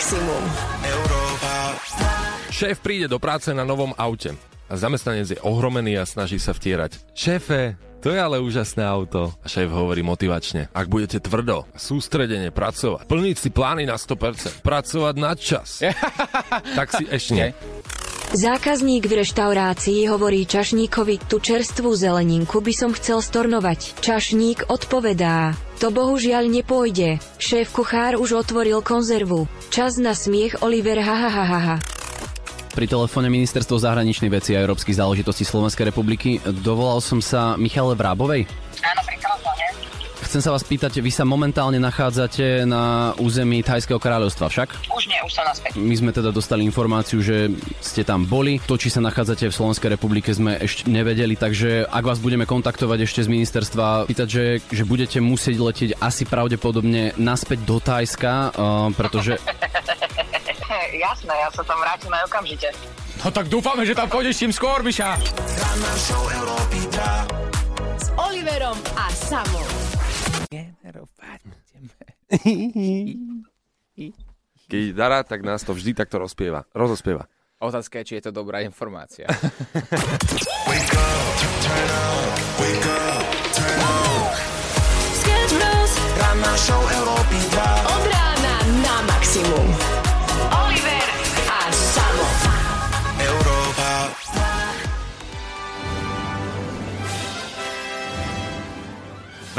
maximum. Šéf príde do práce na novom aute. A zamestnanec je ohromený a snaží sa vtierať. Šéfe, to je ale úžasné auto. A šéf hovorí motivačne. Ak budete tvrdo, sústredene pracovať, plniť si plány na 100%, pracovať na čas, tak si ešte nie. Zákazník v reštaurácii hovorí čašníkovi, tú čerstvú zeleninku by som chcel stornovať. Čašník odpovedá, to bohužiaľ nepôjde. Šéf kuchár už otvoril konzervu. Čas na smiech Oliver hahaha. Pri telefóne Ministerstvo zahraničnej veci a európskych záležitostí Slovenskej republiky dovolal som sa Michale Vrábovej. Áno, pri. Chcem sa vás pýtať, vy sa momentálne nachádzate na území Thajského kráľovstva však? Už nie, už som naspäť. My sme teda dostali informáciu, že ste tam boli. To, či sa nachádzate v Slovenskej republike, sme ešte nevedeli, takže ak vás budeme kontaktovať ešte z ministerstva, pýtať, že, že budete musieť letieť asi pravdepodobne naspäť do Thajska, uh, pretože Jasné, ja sa tam vrátim aj okamžite. No tak dúfame, že tam pôjdeš čím skôr, Miša. S Oliverom a Samom. Keď dará, tak nás to vždy takto rozpieva. Rozospieva. Otázka je, či je to dobrá informácia. Od rána na maximum.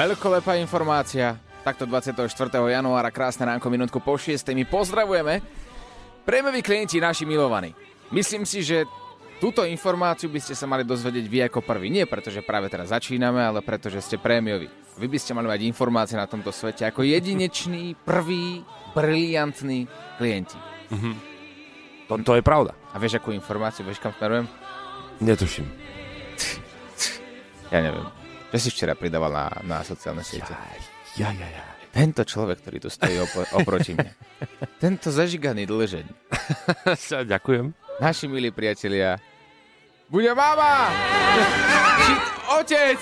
Veľkolepá informácia. Takto 24. januára, krásne ránko, minútku po 6. My pozdravujeme. Prémioví klienti, naši milovaní. Myslím si, že túto informáciu by ste sa mali dozvedieť vy ako prvý. Nie preto, že práve teraz začíname, ale preto, že ste prémioví. Vy by ste mali mať informácie na tomto svete ako jedinečný, prvý, briliantný klienti. To, to je pravda. A vieš, akú informáciu, vieš, kam smerujem? Netuším. Ja neviem. Že si včera pridával na, na sociálne siete. Ja, ja, ja. Tento človek, ktorý tu stojí opo- oproti mne. Tento zažiganý dlžeň. Ďakujem. Naši milí priatelia. Bude mama! Či otec!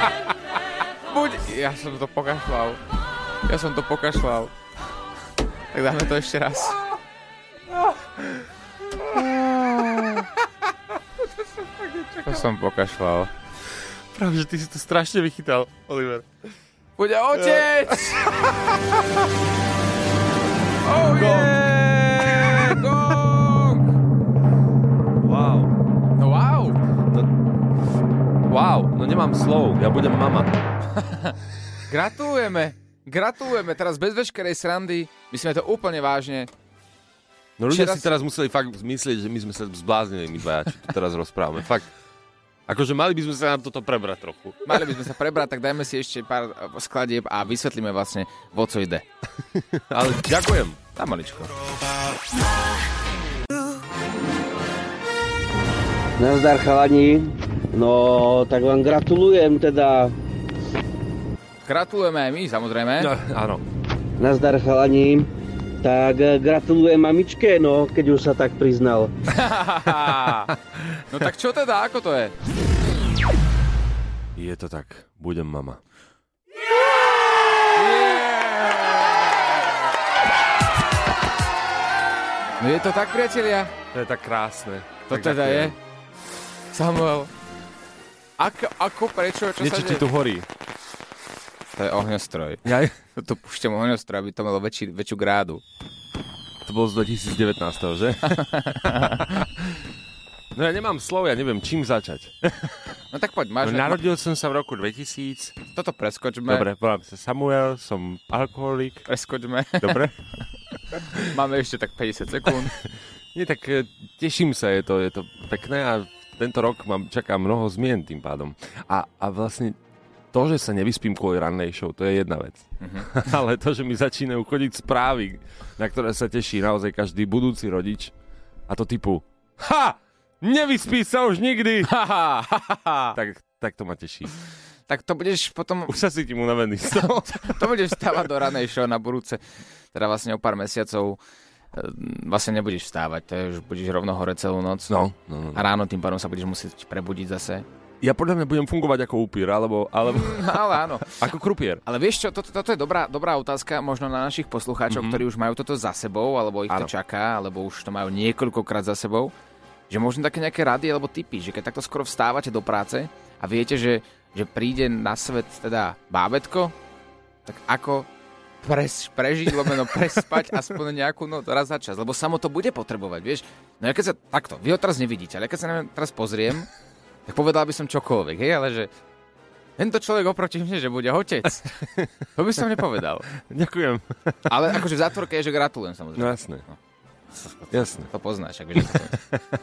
Buď... Ja som to pokašľal. Ja som to pokašľal. Tak dáme to ešte raz. To som pokašľal. Práve, že ty si to strašne vychytal, Oliver. Bude otec! oh yeah! Gong! Wow. No wow! Wow, no nemám slov, ja budem mama. Gratulujeme! Gratulujeme, teraz bez veškerej srandy, myslíme to úplne vážne. No ľudia Včera si si- teraz museli fakt myslieť, že my sme sa zbláznili, my dvaja, čo tu teraz rozprávame. Fakt. Akože mali by sme sa na toto prebrať trochu. Mali by sme sa prebrať, tak dajme si ešte pár eh, skladieb a vysvetlíme vlastne, o co ide. Ale ďakujem. Tá maličko. Nazdar chalani, no tak vám gratulujem teda. Gratulujeme aj my, samozrejme. No, áno. Nazdar chalani, tak eh, gratulujem mamičke, no keď už sa tak priznal. no tak čo teda, ako to je? Je to tak, budem mama. No je to tak, priatelia? To je tak krásne. To Tak teda je? ďakujem. Samuel. Ako, ako, prečo, čo Niečo sa ti tu horí. To je ohňostroj. Ja, Tu púšťam ohňostroj, aby to malo väčší, väčšiu grádu. to bolo z 2019, že? no ja nemám slov, ja neviem, čím začať. No tak poď, máš... No, narodil som sa v roku 2000. Toto preskočme. Dobre, volám sa Samuel, som alkoholik. Preskočme. Dobre. Máme ešte tak 50 sekúnd. Nie, tak e, teším sa, je to, je to pekné a tento rok mám čaká mnoho zmien tým pádom. A, a vlastne to, že sa nevyspím kvôli rannej show, to je jedna vec. Ale to, že mi začínajú chodiť správy, na ktoré sa teší naozaj každý budúci rodič, a to typu Ha! Nevyspí sa už nikdy! Haha, haha. tak, tak to ma teší. Tak to budeš potom... Už sa cítim unavený. To budeš stávať do ranej show na budúce. Teda vlastne o pár mesiacov e, vlastne nebudeš vstávať, to je, už budeš rovno hore celú noc. No, no, no. A ráno tým pádom sa budeš musieť prebudiť zase. Ja podľa mňa budem fungovať ako upír, alebo, alebo Ale áno. ako krupier. Ale vieš čo, toto, toto je dobrá, dobrá otázka možno na našich poslucháčov, mm-hmm. ktorí už majú toto za sebou, alebo ich to Áno. čaká, alebo už to majú niekoľkokrát za sebou. Že možno také nejaké rady alebo tipy, že keď takto skoro vstávate do práce a viete, že, že príde na svet teda bábetko, tak ako pres, prežiť, lomeno prespať aspoň nejakú noc raz za čas, lebo samo to bude potrebovať, vieš. No ja keď sa, takto, vy ho teraz nevidíte, ale ja keď sa na teraz pozriem, tak povedal by som čokoľvek, hej, ale že tento človek oproti mne, že bude otec. To by som nepovedal. Ďakujem. Ale akože v zátvorke je, že gratulujem No samozrejme. jasné. Jasné. To poznáš. Akože to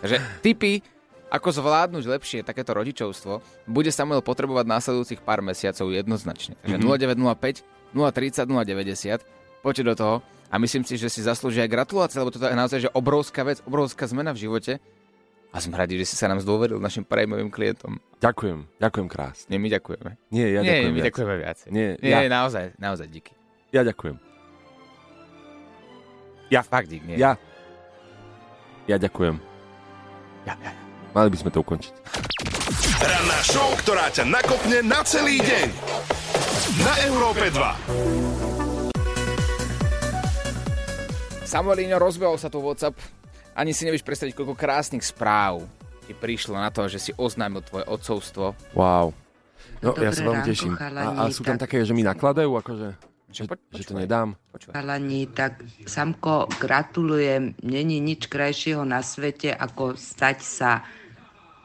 Takže tipy, ako zvládnuť lepšie takéto rodičovstvo, bude Samuel potrebovať následujúcich pár mesiacov jednoznačne. Takže 0905 030 090, poďte do toho a myslím si, že si zaslúži aj gratulácie, lebo toto je naozaj že obrovská vec, obrovská zmena v živote. A sme radi, že si sa nám zdôveril našim prémiovým klientom. Ďakujem. Ďakujem krásne. Nie, my ďakujeme. Nie, ja Nie, ďakujem my viac. ďakujeme viac. Nie, Nie, ja, naozaj, naozaj díky. ja ďakujem. Ja fakt dík, nie. Ja. Ja ďakujem. ja, ja. Mali by sme to ukončiť. Ranná show, ktorá ťa nakopne na celý deň. Na Európe 2. Samuelino, rozbehol sa tu WhatsApp. Ani si nevieš predstaviť, koľko krásnych správ ti prišlo na to, že si oznámil tvoje odcovstvo. Wow. No, Dobré ja sa veľmi teším. A, chalani, a sú tam tak- také, že mi nakladajú, akože, že, poď- že to nedám. Chalani, tak Samko, gratulujem. Není nič krajšieho na svete, ako stať sa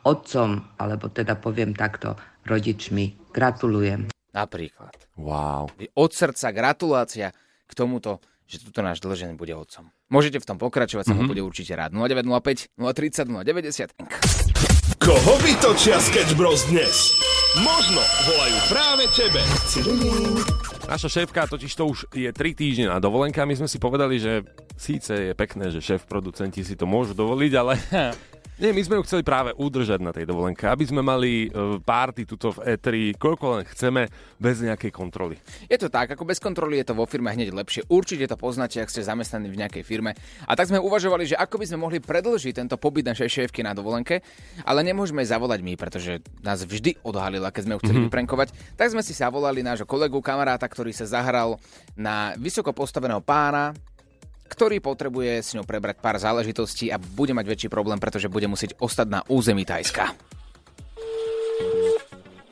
otcom, alebo teda poviem takto, rodičmi. Gratulujem. Napríklad. Wow. Od srdca gratulácia k tomuto, že tuto náš dlžen bude otcom. Môžete v tom pokračovať, sa mm-hmm. bude určite rád. 0905 030 090. Koho vytočia Sketch Bros dnes? Možno volajú práve tebe. Naša šéfka totiž to už je 3 týždne na dovolenke a my sme si povedali, že síce je pekné, že šéf producenti si to môžu dovoliť, ale nie, my sme ju chceli práve udržať na tej dovolenke, aby sme mali uh, párty tuto v E3, koľko len chceme, bez nejakej kontroly. Je to tak, ako bez kontroly je to vo firme hneď lepšie. Určite to poznáte, ak ste zamestnaní v nejakej firme. A tak sme uvažovali, že ako by sme mohli predlžiť tento pobyt našej šéfky na dovolenke, ale nemôžeme zavolať my, pretože nás vždy odhalila, keď sme ju chceli mm-hmm. vyprenkovať. Tak sme si zavolali nášho kolegu, kamaráta, ktorý sa zahral na vysoko postaveného pána, ktorý potrebuje s ňou prebrať pár záležitostí a bude mať väčší problém, pretože bude musieť ostať na území Tajska.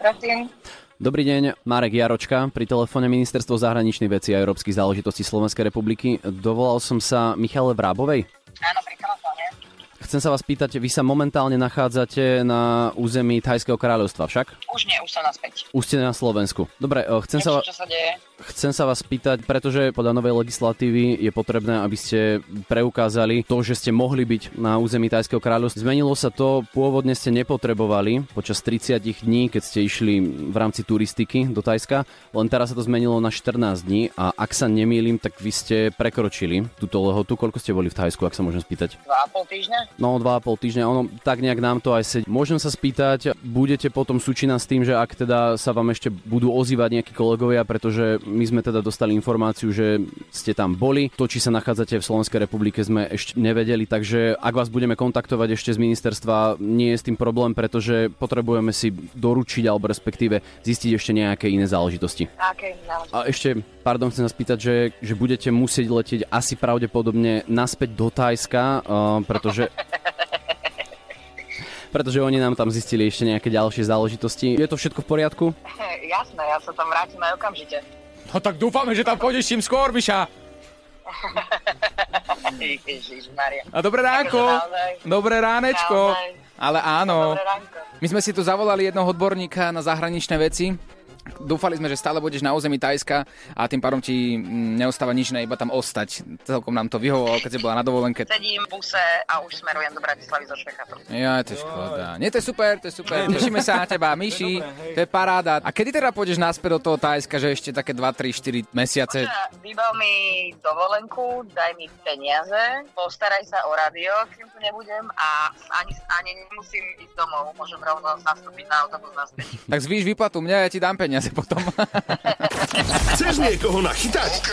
Prosím. Dobrý deň, Marek Jaročka, pri telefóne Ministerstvo zahraničných vecí a európskych záležitostí Slovenskej republiky. Dovolal som sa Michale Vrábovej. Áno, pri telefóne. Chcem sa vás pýtať, vy sa momentálne nachádzate na území Thajského kráľovstva však? Už nie, už som naspäť. Už ste na Slovensku. Dobre, eh, chcem sa, Niečo, čo sa deje? Chcem sa vás pýtať, pretože podľa novej legislatívy je potrebné, aby ste preukázali to, že ste mohli byť na území Tajského kráľovstva. Zmenilo sa to, pôvodne ste nepotrebovali počas 30 dní, keď ste išli v rámci turistiky do Tajska, len teraz sa to zmenilo na 14 dní a ak sa nemýlim, tak vy ste prekročili túto lehotu. Koľko ste boli v Tajsku, ak sa môžem spýtať? Dva a pol týždňa? No, 2,5 týždňa, ono tak nejak nám to aj sedí. Môžem sa spýtať, budete potom súčina s tým, že ak teda sa vám ešte budú ozývať nejakí kolegovia, pretože my sme teda dostali informáciu, že ste tam boli. To, či sa nachádzate v Slovenskej republike, sme ešte nevedeli, takže ak vás budeme kontaktovať ešte z ministerstva, nie je s tým problém, pretože potrebujeme si doručiť alebo respektíve zistiť ešte nejaké iné záležitosti. A ešte, pardon, chcem sa spýtať, že, že budete musieť letieť asi pravdepodobne naspäť do Tajska, uh, pretože... pretože oni nám tam zistili ešte nejaké ďalšie záležitosti. Je to všetko v poriadku? Jasné, ja sa tam vrátim aj okamžite. No tak dúfame, že tam pôjdeš čím skôr, Miša. Ježišmaria. A dobré ránko. Akože naozaj. Dobré ránečko. Ale áno. Ránko. My sme si tu zavolali jednoho odborníka na zahraničné veci. Dúfali sme, že stále budeš na území Tajska a tým pádom ti mm, neostáva nič iba tam ostať. Celkom nám to vyhovovalo, keď si bola na dovolenke. Sedím v buse a už smerujem do Bratislavy zo Švechatu. Ja, to je škoda. Nie, to je super, to je super. Tešíme sa na teba, Myši. To je paráda. A kedy teda pôjdeš naspäť do toho Tajska, že ešte také 2, 3, 4 mesiace? Vybav mi dovolenku, daj mi peniaze, postaraj sa o radio, kým tu nebudem a ani, ani nemusím ísť domov, môžem rovno nastúpiť na autobus naspäť. Tak zvýš výplatu mňa, ja ti dám peniaze. Peniaze potom. Chceš niekoho nachytať?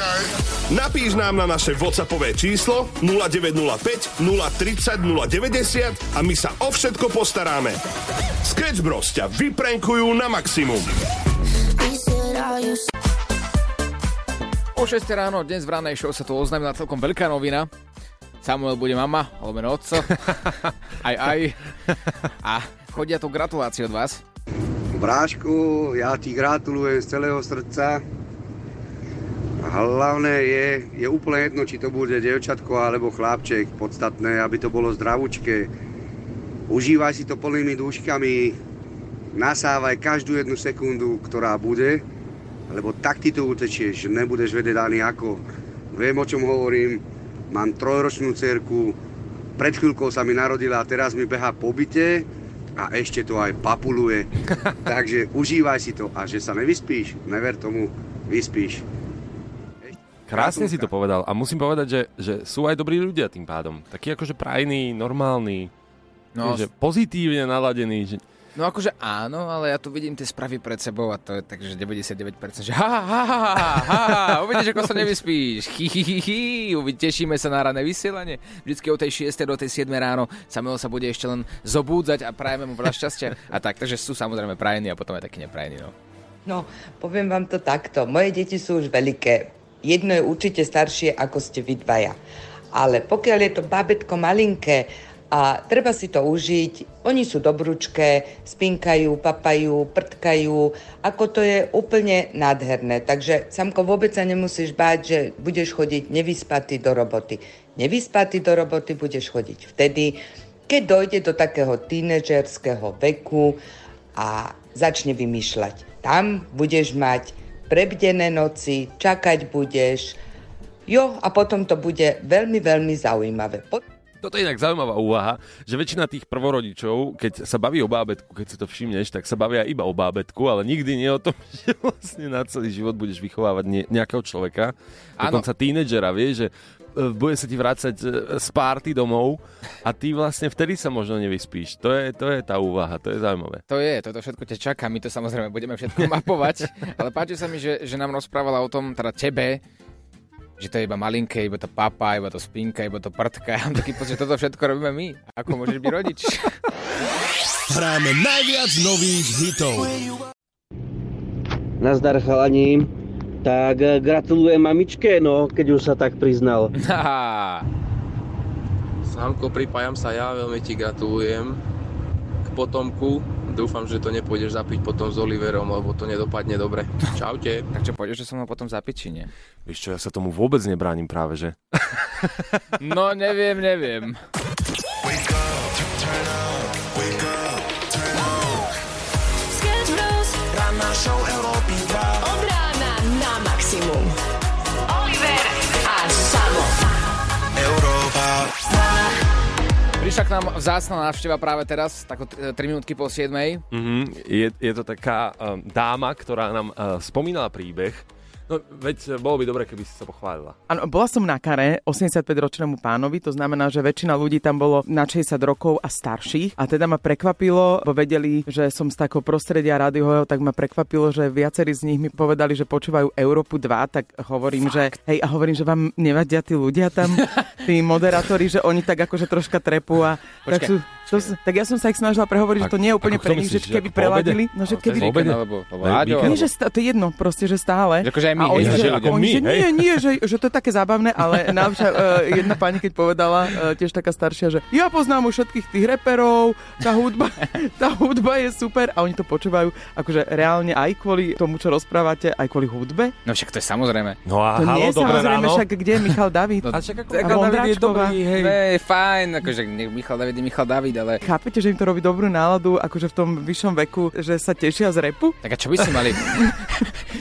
Napíš nám na naše WhatsAppové číslo 0905 030 090 a my sa o všetko postaráme. Sketch Bros ťa vyprenkujú na maximum. O 6 ráno dnes v ranej show sa tu oznámila celkom veľká novina. Samuel bude mama, alebo otco. aj, aj. A chodia tu gratulácie od vás. Brášku, ja ti gratulujem z celého srdca. Hlavné je, je úplne jedno, či to bude devčatko alebo chlapček. Podstatné, aby to bolo zdravúčke. Užívaj si to plnými dúškami. Nasávaj každú jednu sekundu, ktorá bude. Lebo tak ty to utečieš, nebudeš vedieť ani ako. Viem, o čom hovorím. Mám trojročnú cerku. Pred chvíľkou sa mi narodila a teraz mi beha po byte a ešte to aj papuluje. Takže užívaj si to a že sa nevyspíš, never tomu, vyspíš. Krásne si to povedal a musím povedať, že, že sú aj dobrí ľudia tým pádom. Takí akože prajní, normálni, No, že pozitívne naladení. Že... No akože áno, ale ja tu vidím tie správy pred sebou a to je takže 99%, že ha, ha, ha, ha, ha, uvidíš, ako sa nevyspíš. Hi, hi, hi, hi, tešíme sa na rané vysielanie. Vždycky od tej 6. do tej 7. ráno Samuel sa bude ešte len zobúdzať a prajeme mu veľa šťastia. A tak, takže sú samozrejme prajení a potom aj takí neprajení. No. No, poviem vám to takto. Moje deti sú už veľké. Jedno je určite staršie, ako ste vy dvaja. Ale pokiaľ je to babetko malinké a treba si to užiť, oni sú dobrúčké, spinkajú, papajú, prtkajú, ako to je úplne nádherné. Takže, Samko, vôbec sa nemusíš báť, že budeš chodiť nevyspatý do roboty. Nevyspatý do roboty budeš chodiť vtedy, keď dojde do takého tínežerského veku a začne vymýšľať. Tam budeš mať prebdené noci, čakať budeš. Jo, a potom to bude veľmi, veľmi zaujímavé. Toto je inak zaujímavá úvaha, že väčšina tých prvorodičov, keď sa baví o bábetku, keď si to všimneš, tak sa bavia iba o bábetku, ale nikdy nie o tom, že vlastne na celý život budeš vychovávať nejakého človeka, Áno. dokonca tínedžera, vieš, že e, bude sa ti vrácať e, z párty domov a ty vlastne vtedy sa možno nevyspíš. To je, to je tá úvaha, to je zaujímavé. To je, toto všetko ťa čaká, my to samozrejme budeme všetko mapovať, ale páči sa mi, že, že nám rozprávala o tom, teda tebe, že to je iba malinké, iba to papa, iba to spinka, iba to prtka. Ja mám taký pocit, že toto všetko robíme my. Ako môžeš byť rodič? Hráme najviac nových hitov. Nazdar chalani. Tak eh, gratulujem mamičke, no, keď už sa tak priznal. Sámko, pripájam sa ja, veľmi ti gratulujem k potomku. Dúfam, že to nepôjdeš zapiť potom s Oliverom, lebo to nedopadne dobre. Čaute. Takže pôjdeš, že som ho potom zapiť, či nie? Vieš čo, ja sa tomu vôbec nebránim práve, že? No, neviem, neviem. Prišla k nám vzácna návšteva práve teraz, tak 3 minútky po 7. Mhm, je, je to taká um, dáma, ktorá nám uh, spomínala príbeh. No, veď eh, bolo by dobre, keby si sa pochválila. Áno, bola som na kare 85-ročnému pánovi, to znamená, že väčšina ľudí tam bolo na 60 rokov a starších. A teda ma prekvapilo, bo vedeli, že som z takého prostredia rádiového, tak ma prekvapilo, že viacerí z nich mi povedali, že počúvajú Európu 2, tak hovorím, že hej, a hovorím, že vám nevadia tí ľudia tam, tí moderátori, že oni tak akože troška trepú a tak, Počkaj, sú, to, tak ja som sa ich snažila prehovoriť, že to nie je úplne pre nich, myslíš, že keby preladili, no že keby... obede? Alebo, alebo. Nie, že to je jedno, proste, že stále. Akože aj my, a hej, oni, že že, ako oni, my, že hej? nie, nie, že, že to je také zábavné, ale najlepšia uh, jedna pani, keď povedala, uh, tiež taká staršia, že ja poznám už všetkých tých reperov, tá hudba, tá hudba je super a oni to počúvajú akože reálne aj kvôli tomu, čo rozprávate, aj kvôli hudbe. No však to je samozrejme. No a To halo, nie je samozrejme, ráno. však kde je Michal David? No, A však ako David je dobrý, hej. Ne, fajn, akože Michal David je Michal David, ale... Chápete, že im to robí dobrú náladu, akože v tom vyššom veku, že sa tešia z repu? Tak a čo by si mali...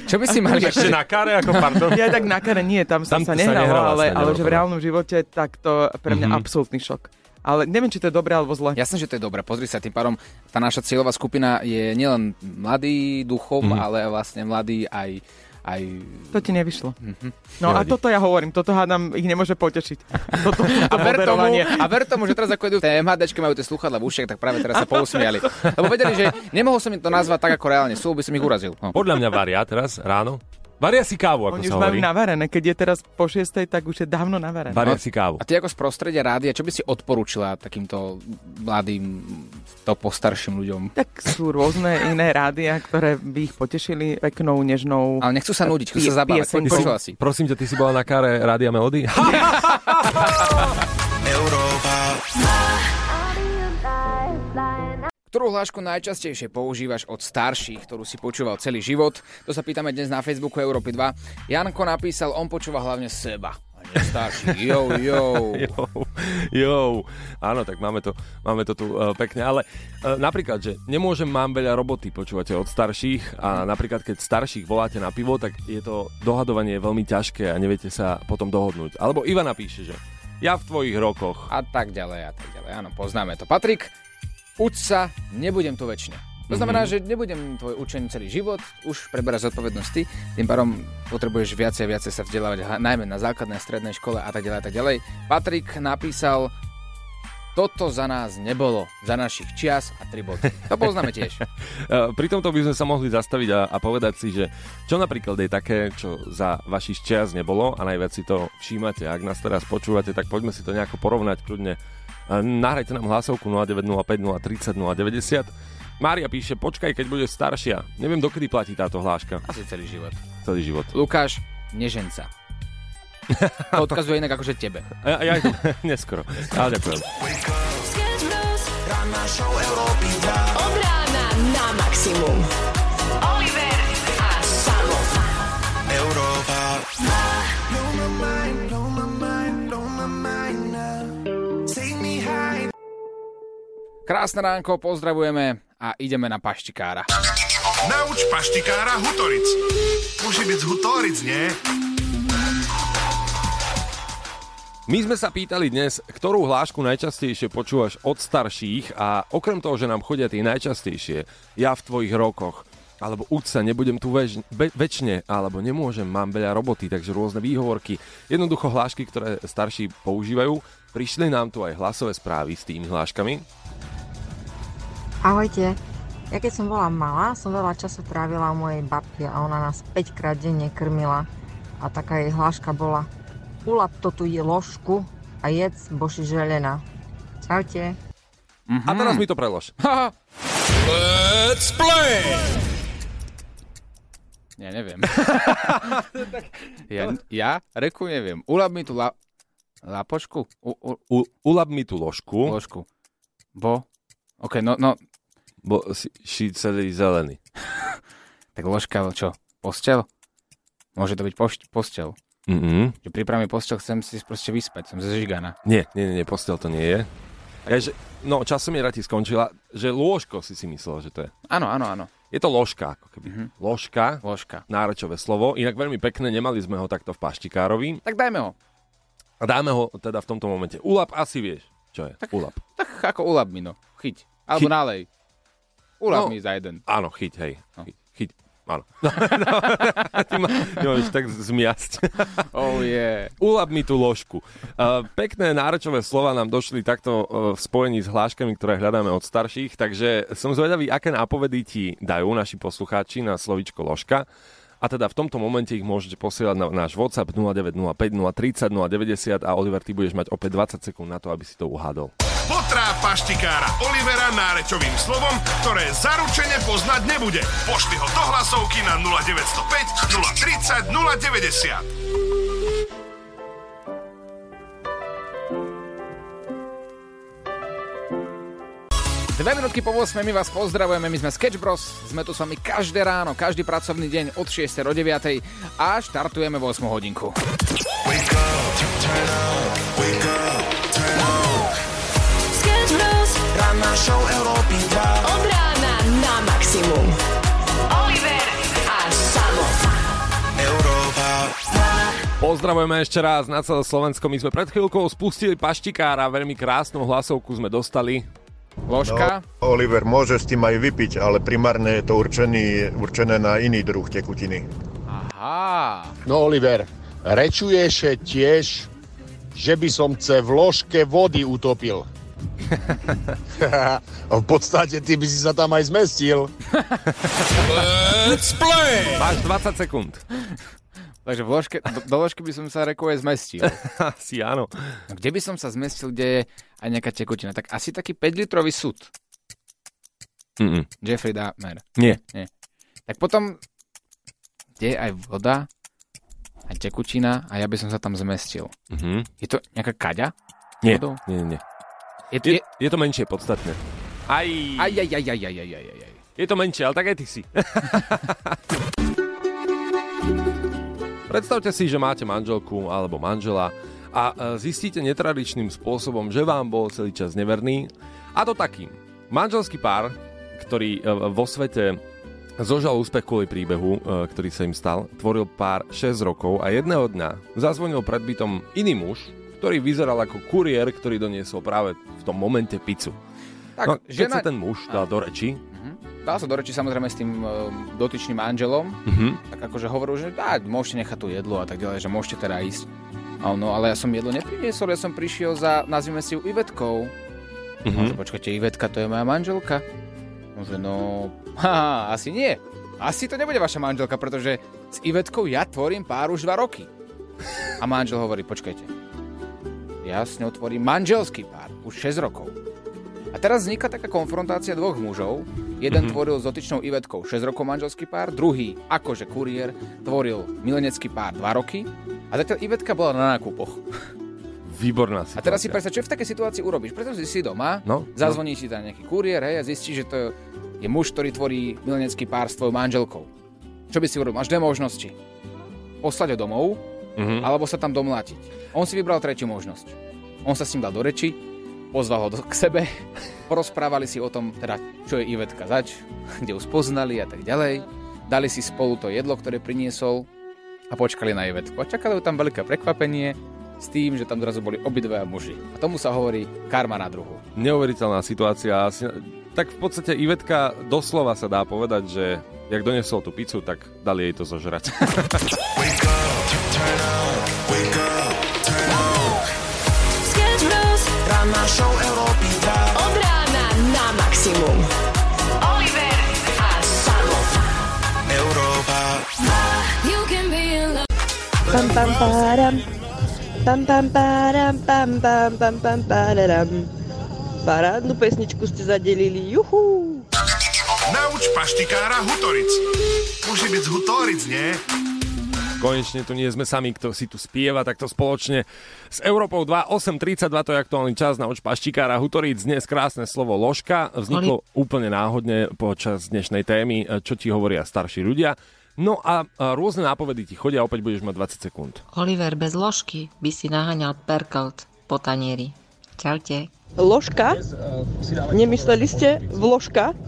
čo by si mali... Ešte na kare, ako pardon. Ja tak na kare nie, tam, Tam tam sa nehralo, nehrala ale, snáď ale že v reálnom živote, tak to pre mňa Mhm. absolútny šok. Ale neviem, či to je dobré alebo zle. Jasné, že to je dobré. Pozri sa, tým pádom tá naša cieľová skupina je nielen mladý duchom, Mhm. mm. ale vlastne mladý aj, aj... To ti nevyšlo. Mhm. No a Nevadí. toto ja hovorím, toto hádam ich nemôže potešiť. Toto, toto A ver, tomu, a ver tomu, že teraz ako idú tie MHDčky, majú tie sluchadla v ušiach, tak práve teraz sa pousmiali. Lebo vedeli, že nemohol som im to nazvať tak, ako reálne sú, by som ich urazil. No. Podľa mňa varia teraz ráno. Varia si kávu, ako Oni sa už majú hovorí. navarené, keď je teraz po 6, tak už je dávno navarené. Varia si kávu. A ty ako z prostredia rádia, čo by si odporúčila takýmto mladým, to postarším ľuďom? Tak sú rôzne iné rádia, ktoré by ich potešili peknou, nežnou... Ale nechcú sa nudiť, chcú sa zabávať. piesenkou. Počula si. Prosím ťa, ty si bola na káre Rádia Melody? Ktorú hlášku najčastejšie používaš od starších, ktorú si počúval celý život? To sa pýtame dnes na Facebooku Európy 2. Janko napísal, on počúva hlavne seba. A nie starší. Jo, jo. jo, jo. Áno, tak máme to, máme to tu uh, pekne, ale uh, napríklad, že nemôžem, mám veľa roboty, počúvate od starších a napríklad, keď starších voláte na pivo, tak je to dohadovanie veľmi ťažké a neviete sa potom dohodnúť. Alebo Iva napíše, že ja v tvojich rokoch. A tak ďalej, a tak ďalej. Áno, poznáme to. Patrik, uč sa, nebudem tu väčšine. To znamená, Mhm. že nebudem tvoj učený celý život, už preberáš zodpovednosť ty, tým pádom potrebuješ viacej a viacej sa vzdelávať, najmä na základnej strednej škole a tak ďalej a tak ďalej. Patrik napísal, toto za nás nebolo, za našich čias a tri body. To poznáme tiež. Uh, pri tomto by sme sa mohli zastaviť a, a povedať si, že čo napríklad je také, čo za vašich čias nebolo a najviac si to všímate. Ak nás teraz počúvate, tak poďme si to nejako porovnať kľudne. Nahrajte nám hlasovku 0905 030 090. Mária píše, počkaj, keď budeš staršia. Neviem, dokedy platí táto hláška. Asi celý život. Celý život. Lukáš, neženca. To odkazuje inak akože tebe. Ja, ja, neskoro. Ale ďakujem. Ranná show Európy 2. Od rána na maximum. Krásne ránko, pozdravujeme a ideme na paštikára. Nauč paštikára Hutoric. Musí byť Hutoric, nie? My sme sa pýtali dnes, ktorú hlášku najčastejšie počúvaš od starších a okrem toho, že nám chodia tie najčastejšie, ja v tvojich rokoch, alebo uč sa, nebudem tu väč, be, väčšine, alebo nemôžem, mám veľa roboty, takže rôzne výhovorky. Jednoducho hlášky, ktoré starší používajú. Prišli nám tu aj hlasové správy s tými hláškami. Ahojte. Ja keď som bola malá, som veľa času trávila u mojej babky a ona nás 5 krát denne krmila. A taká jej hláška bola Ulap to tu je ložku a jedz boši želena. Čaute. A teraz mi to prelož. Let's play! Ja neviem. ja, ja, reku neviem. Ulab mi tu la, lapočku? U, u, U, ulab mi tú ložku, ložku. Bo? OK, no, no, bo si, si celý zelený. tak ložka, čo? Postel? Môže to byť pošť, postel. Mm-hmm. Že pripravím postel, chcem si proste vyspať, som zežiganá. Nie, nie, nie, postel to nie je. Ja, že, no, časomiera ti skončila, že lôžko si si myslel, že to je. Áno, áno, áno. Je to ložka, ako keby. Mhm. Ložka, Ložka. nárečové slovo, inak veľmi pekné, nemali sme ho takto v paštikárovi. Tak dajme ho. A dáme ho teda v tomto momente. Ulap asi vieš, čo je. Tak- Ulap. Tak ako ulab mi, no. Chyť. Alebo Chyť. nálej. Ulab No. mi za jeden. Áno, chyť, hej. No. Chyť, chyť. Áno. Ty ma, ty ma tak zmiasť. Oh yeah. Ulap mi tú ložku. Uh, pekné nárečové slova nám došli takto uh, v spojení s hláškami, ktoré hľadáme od starších, takže som zvedavý, aké nápovedy ti dajú naši poslucháči na slovičko ložka. A teda v tomto momente ich môžete posielať na náš WhatsApp 0905 030 090 a Oliver, ty budeš mať opäť 20 sekúnd na to, aby si to uhádol. Potrá paštikára Olivera nárečovým slovom, ktoré zaručene poznať nebude. Pošli ho do hlasovky na 0905 030 090. Dve minútky po 8 my vás pozdravujeme, my sme Sketch Bros, sme tu s vami každé ráno, každý pracovný deň od 6. do 9. a štartujeme v 8 hodinku. Sketch Bros. Ranná show Európy 2. Od rána na maximum. Oliver a Samo. Európa. Pozdravujeme ešte raz na celé Slovensko. My sme pred chvíľkou spustili paštikára, veľmi krásnu hlasovku sme dostali. Ložka, No, Oliver, môže s tým aj vypiť, ale primárne je to určený, určené na iný druh tekutiny. Aha. No Oliver, rečuješ tiež, že by som ce v ložke vody utopil. v podstate ty by si sa tam aj zmestil. Let's play! Máš 20 sekúnd. Takže v do, do ložky by som sa rekuje zmestil. asi áno. Kde by som sa zmestil, kde je aj nejaká tekutina? Tak asi taký 5-litrový súd. Mm-mm. Jeffrey Dahmer. Nie. Nie. Tak potom, kde je aj voda, a tekutina a ja by som sa tam zmestil. Mm-hmm. Je to nejaká kaďa? Nie, vodou? nie, nie. Je to, je, je, to menšie podstatne. Aj. Aj, aj, aj, aj, aj, aj, aj, aj. Je to menšie, ale tak aj ty si. Predstavte si, že máte manželku alebo manžela a e, zistíte netradičným spôsobom, že vám bol celý čas neverný. A to takým. Manželský pár, ktorý e, vo svete zožal úspech kvôli príbehu, e, ktorý sa im stal, tvoril pár 6 rokov a jedného dňa zazvonil pred bytom iný muž, ktorý vyzeral ako kuriér, ktorý doniesol práve v tom momente pizzu. Tak, no, keď žena- sa ten muž dal do reči, Dal sa do reči samozrejme s tým uh, dotyčným manželom, Mhm. tak akože hovoril, že dá, môžete nechať to jedlo a tak ďalej, že môžete teda ísť. A no, ale ja som jedlo nepriniesol, ja som prišiel za, nazvime si ju Ivetkou. Mhm. No, počkajte, Ivetka, to je moja manželka. No, že no, haha, asi nie. Asi to nebude vaša manželka, pretože s Ivetkou ja tvorím pár už dva roky. A manžel hovorí, počkajte, ja s ňou tvorím manželský pár, už 6 rokov. A teraz vzniká taká konfrontácia dvoch mužov. Jeden Mhm. tvoril s dotyčnou Ivetkou 6 rokov manželský pár, druhý, akože kuriér, tvoril milenecký pár 2 roky a zatiaľ Ivetka bola na nákupoch. výborná situácia. A teraz si predstav, čo v takej situácii urobíš? Pretože si doma, No, zazvoní ti tam nejaký kuriér hej, a zistí, že to je muž, ktorý tvorí milenecký pár s tvojou manželkou. Čo by si urobil? Máš dve možnosti. Poslať ho domov, Mhm. alebo sa tam domlátiť. On si vybral tretiu možnosť. On sa s ním dal do reči, pozval ho do, k sebe, porozprávali si o tom, teda, čo je Ivetka zač, kde ju spoznali a tak ďalej. Dali si spolu to jedlo, ktoré priniesol a počkali na Ivetku. A čakali ju tam veľké prekvapenie s tým, že tam zrazu boli obidvaja muži. A tomu sa hovorí karma na druhu. Neuveriteľná situácia. Asi, tak v podstate Ivetka doslova sa dá povedať, že jak donesol tú pizzu, tak dali jej to zožrať. Sketch Pam pam param. Pam pam param pam pam pam pam pararam. Parádnu pesničku ste zadelili, juhu. Nauč paštikára Hutoric. Môže byť z Hutoric, nie? Konečne tu nie sme sami, kto si tu spieva, takto spoločne s Európou 2, 8.32, to je aktuálny čas na oč paštikára Hutoríc. Dnes krásne slovo ložka vzniklo úplne náhodne počas dnešnej témy, čo ti hovoria starší ľudia. No a, a rôzne nápovedy ti chodia, opäť budeš mať 20 sekúnd. Oliver bez ložky by si naháňal perkalt po tanieri. Čaute. Ložka? Nemysleli ste vložka?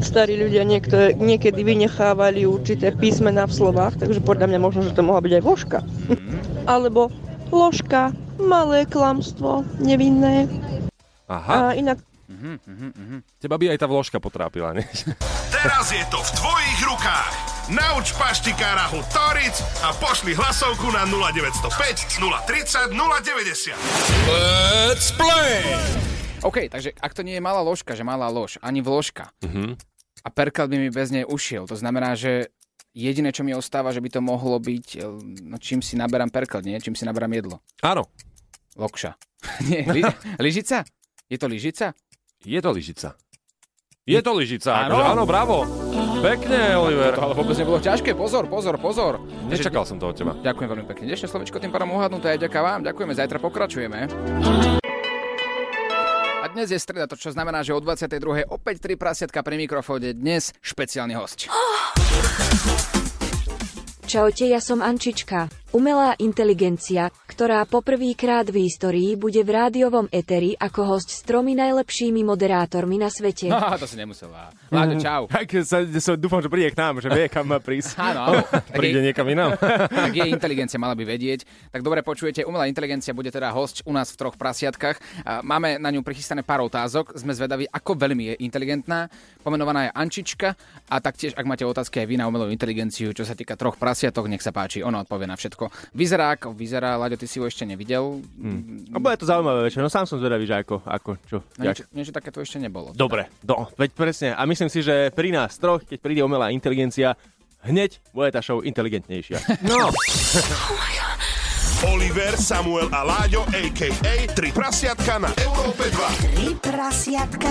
Starí ľudia niekto, niekedy vynechávali určité písmená v slovách, takže podľa mňa možno, že to mohla byť aj vložka. Alebo ložka, malé klamstvo, nevinné. Aha. A inak Teba by aj tá vložka potrápila, nie? Teraz je to v tvojich rukách. Nauč paštikára Hutoric a pošli hlasovku na 0905 030 090. Let's play! OK, takže ak to nie je malá ložka, že malá lož, ani vložka, Mhm. a perkal by mi bez nej ušiel, to znamená, že jediné, čo mi ostáva, že by to mohlo byť, eh, no čím si naberám perkal, nie? Čím si naberám jedlo. Áno. Lokša. nie, li, lyžica? Je to lyžica? Je to lyžica. Je to lyžica, Áno. akože, áno, bravo. Pekne, Oliver. To ale vôbec nebolo ťažké, pozor, pozor, pozor. Nečakal som to od teba. Ďakujem veľmi pekne. Dnešné slovičko tým pádom uhadnuté aj ďaká vám. Ďakujeme, zajtra pokračujeme. A dnes je streda, to čo znamená, že o 22. opäť tri prasiatka pri mikrofóne. Dnes špeciálny host. Čaute, ja som Ančička. Umelá inteligencia, ktorá poprvýkrát v histórii bude v rádiovom eteri ako host s tromi najlepšími moderátormi na svete. No, to si nemusela. Láďo, čau. Tak sa, sa, dúfam, že príde k nám, že vie, kam má prísť. Áno, áno. príde niekam inám. tak jej inteligencia mala by vedieť. Tak dobre počujete, umelá inteligencia bude teda host u nás v troch prasiatkách. Máme na ňu prichystané pár otázok. Sme zvedaví, ako veľmi je inteligentná. Pomenovaná je Ančička. A taktiež, ak máte otázky aj vy na umelú inteligenciu, čo sa týka troch prasiatok, nech sa páči, ona odpovie na všetko. Vyzerá ako vyzerá, Laďo, ty si ho ešte nevidel. Hmm. A bude to zaujímavé večer, no sám som zvedavý, že ako, ako čo. No, niečo, niečo takéto ešte nebolo. Dobre, do, veď presne. A myslím si, že pri nás troch, keď príde umelá inteligencia, hneď bude tá show inteligentnejšia. No. Oliver, Samuel a Láďo, a.k.a. Tri prasiatka na Európe 2. Tri prasiatka.